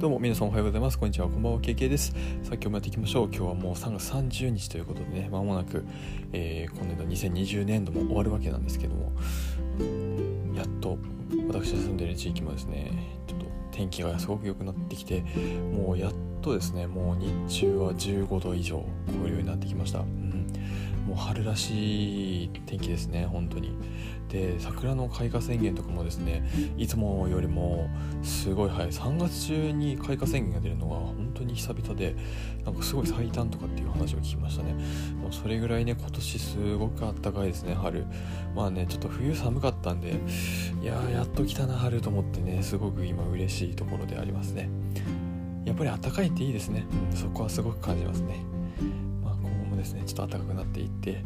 どうも皆さんおはようございます。こんにちは。こんばんは。KK です。さあ今日もやっていきましょう。今日はもう3月30日ということでねまもなく、えー、今年度2020年度も終わるわけなんですけども。やっと私が住んでいる地域もですねちょっと天気がすごく良くなってきてもうやっとですねもう日中は15度以上超えるようになってきました、もう春らしい天気ですね本当に。で桜の開花宣言とかもですねいつもよりもすごい早い。3月中に開花宣言が出るのが本当に久々でなんかすごい最短とかっていう話を聞きましたね。もうそれぐらいね今年すごくあったかいですね春。まあねちょっと冬寒かったんでいやーやっと来たな春と思ってねすごく今嬉しいところでありますね。やっぱり暖かいっていいですね、そこはすごく感じますね。ですねちょっと暖かくなっていって、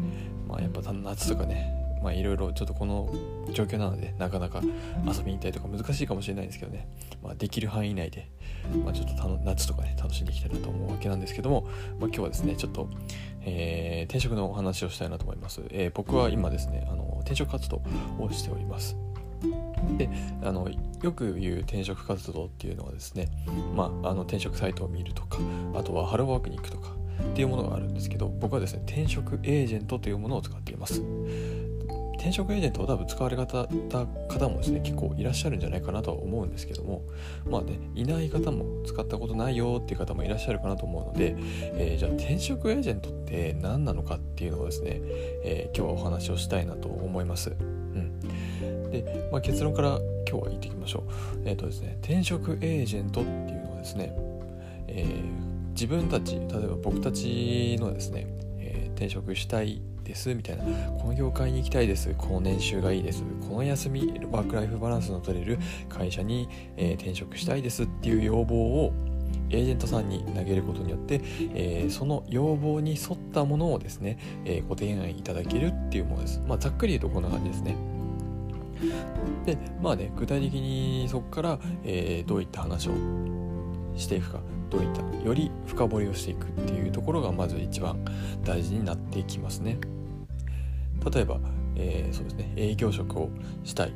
まあ、やっぱ夏とかねまあいろいろちょっとこの状況なのでなかなか遊びに行ったりとか難しいかもしれないんですけどね、まあ、できる範囲内で、まあ、ちょっと夏とかね楽しんでいきたいなと思うわけなんですけども、まあ、今日はですねちょっと、えー、転職のお話をしたいなと思います、えー、僕は今ですねあの転職活動をしております。であのよく言う転職活動っていうのはですね、まあ、あの転職サイトを見るとかあとはハローワークに行くとかっていうものがあるんですけど僕はですね転職エージェントというものを使っています転職エージェントを多分使われ方方もですね結構いらっしゃるんじゃないかなとは思うんですけどもまあねいない方も使ったことないよっていう方もいらっしゃるかなと思うので、えー、じゃあ転職エージェントって何なのかっていうのをですね、えー、今日はお話をしたいなと思います。うんで、まあ、結論から今日は言っていきましょう。えっ、ー、とですね、転職エージェントっていうのはですね、えー自分たち例えば僕たちのですね、えー、転職したいですみたいなこの業界に行きたいですこの年収がいいですこの休みワークライフバランスの取れる会社に、えー、転職したいですっていう要望をエージェントさんに投げることによって、えー、その要望に沿ったものをですね、えー、ご提案いただけるっていうものです。まあ、ざっくり言うとこんな感じですね。で、まあね、具体的にそこから、えー、どういった話をしていくかどういったより深掘りをしていくっていうところがまず一番大事になっていきますね。例えば、えー、そうですね。営業職をしたいっ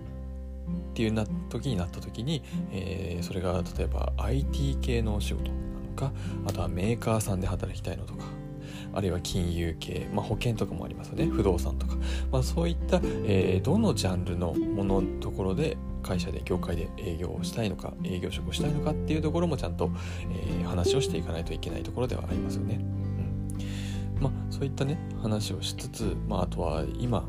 ていうな時になった時に、えー、それが例えば IT 系のお仕事なのかあとはメーカーさんで働きたいのとかあるいは金融系、まあ、保険とかもありますよね。不動産とか、まあ、そういった、えー、どのジャンルのもののところで会社で業界で営業をしたいのか営業職をしたいのかっていうところもちゃんと、えー、話をしていかないといけないところではありますよね。うん、まあそういったね話をしつつ、まあ、あとは今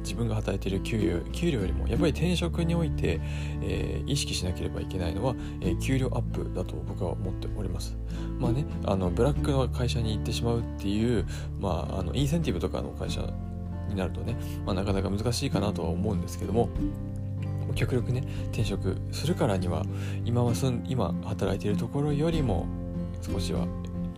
自分が働いている給料給料よりもやっぱり転職において、えー、意識しなければいけないのは、えー、給料アップだと僕は思っております。まあね、あのブラックの会社に行ってしまうっていう、まあ、あのインセンティブとかの会社になるとね、まあ、なかなか難しいかなとは思うんですけども極力ね転職。するからには今はすん今働いているところよりも少しは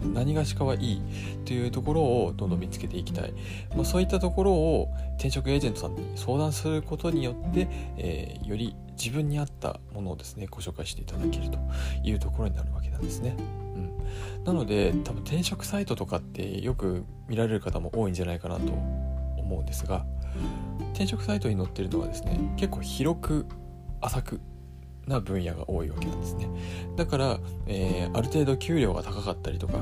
何がしかはいいというところをどんどん見つけていきたい、まあ、そういったところを転職エージェントさんに相談することによって、えー、より自分に合ったものをですねご紹介していただけるというところになるわけなんですね。うん、なので多分転職サイトとかってよく見られる方も多いんじゃないかなと思うんですが転職サイトに載ってるのはですね結構広く浅くな分野が多いわけなんですね。だから、えー、ある程度給料が高かったりとか、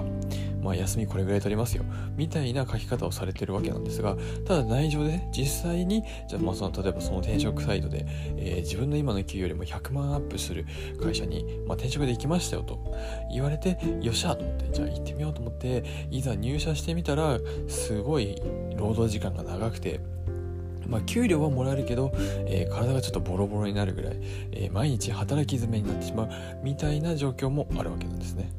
まあ、休みこれぐらい取りますよみたいな書き方をされてるわけなんですがただ内情でね実際にじゃまあその例えばその転職サイトで、えー、自分の今の給与よりも100万アップする会社に、まあ、転職で行きましたよと言われてよっしゃと思ってじゃあ行ってみようと思っていざ入社してみたらすごい労働時間が長くてまあ、給料はもらえるけど、えー、体がちょっとボロボロになるぐらい、えー、毎日働き詰めになってしまうみたいな状況もあるわけなんですね。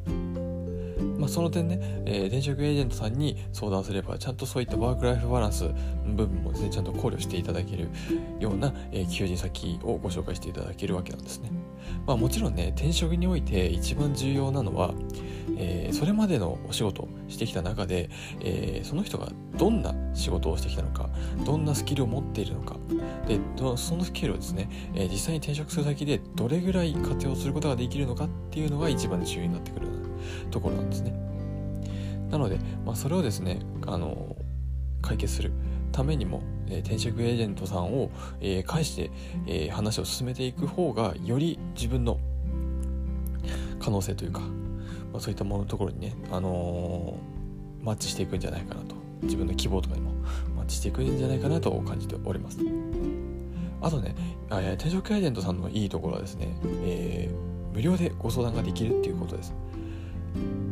まあ、その点ね、えー、転職エージェントさんに相談すればちゃんとそういったワークライフバランス部分もですねちゃんと考慮していただけるような、え、求人先をご紹介していただけるわけなんですね。まあ、もちろんね転職において一番重要なのは、えー、それまでのお仕事をしてきた中で、えー、その人がどんな仕事をしてきたのかどんなスキルを持っているのか。でそのスキルをですね、えー、実際に転職する先でどれぐらい活用することができるのかっていうのが一番重要になってくるところなんですね。なので、まあ、それをですねあの解決する。ためにも、え、転職エージェントさんを、えー、介して、え、話を進めていく方がより自分の可能性というか、まあ、そういったもののところにね、あのー、マッチしていくんじゃないかなと。自分の希望とかにもマッチしていくんじゃないかなと感じております。あとね転職エージェントさんのいいところはですね、えー、無料でご相談ができるっていうことです。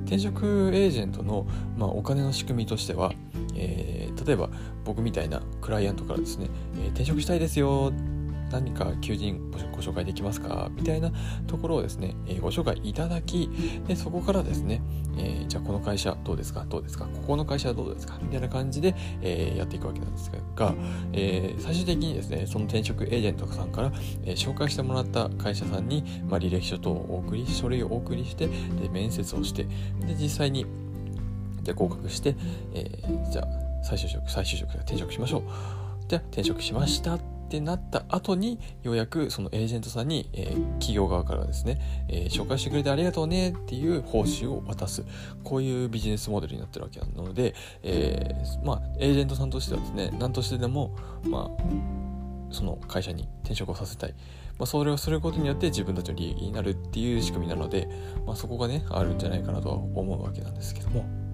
転職エージェントの、まあ、お金の仕組みとしては、えー、例えば僕みたいなクライアントからですね、えー、転職したいですよ何か求人ご紹介できますか？みたいなところをですね、えー、ご紹介いただきでそこからですね、えー、じゃあこの会社どうですか？どうですか？ここの会社はどうですか？みたいな感じで、えー、やっていくわけなんですが、え最終的にですねその転職エージェントさんから、え紹介してもらった会社さんに、まあ、履歴書等をお送り書類をお送りしてで面接をしてで実際にで合格して、えじゃあ再就職再就職転職しましょう。じゃあ転職しましたってなった後にようやくそのエージェントさんに、えー、企業側からですね、えー、紹介してくれてありがとうねっていう報酬を渡すこういうビジネスモデルになってるわけなので、えー、まあエージェントさんとしてはですね何としてでもまあその会社に転職をさせたい、まあ、それをすることによって自分たちの利益になるっていう仕組みなので、まあ、そこがねあるんじゃないかなとは思うわけなんですけども。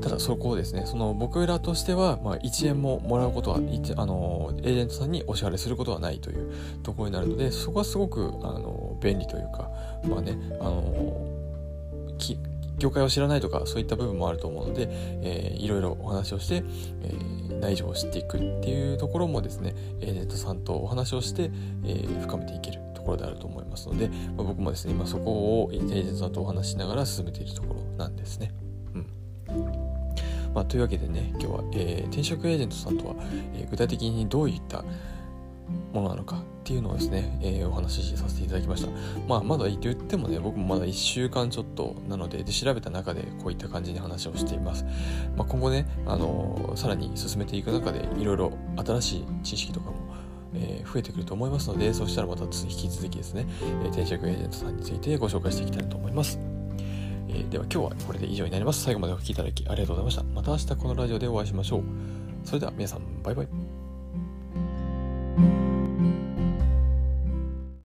ただそこをですねその僕らとしては、まあ、1円ももらうことはあのエージェントさんにお支払いすることはないというところになるのでそこはすごくあの便利というかまあねあの業界を知らないとかそういった部分もあると思うので、えー、いろいろお話をして、えー、内情を知っていくっていうところもですねエージェントさんとお話をして、えー、深めていけるところであると思いますので、まあ、僕もですね今そこをエージェントさんとお話しながら進めているところなんですね。まあ、というわけでね今日は、えー、転職エージェントさんとは、えー、具体的にどういったものなのかっていうのをですね、えー、お話しさせていただきました。まあ、まだいいと言ってもね、僕もまだ1週間ちょっとなので、で調べた中でこういった感じに話をしています。まあ、今後ね、あのー、さらに進めていく中で、いろいろ新しい知識とかもえー、増えてくると思いますので、そしたらまた引き続きですね、えー、転職エージェントさんについてご紹介していきたいと思います。えー、では今日はこれで以上になります。最後までお聴きいただきありがとうございました。また明日このラジオでお会いしましょう。それでは皆さん、バイバイ。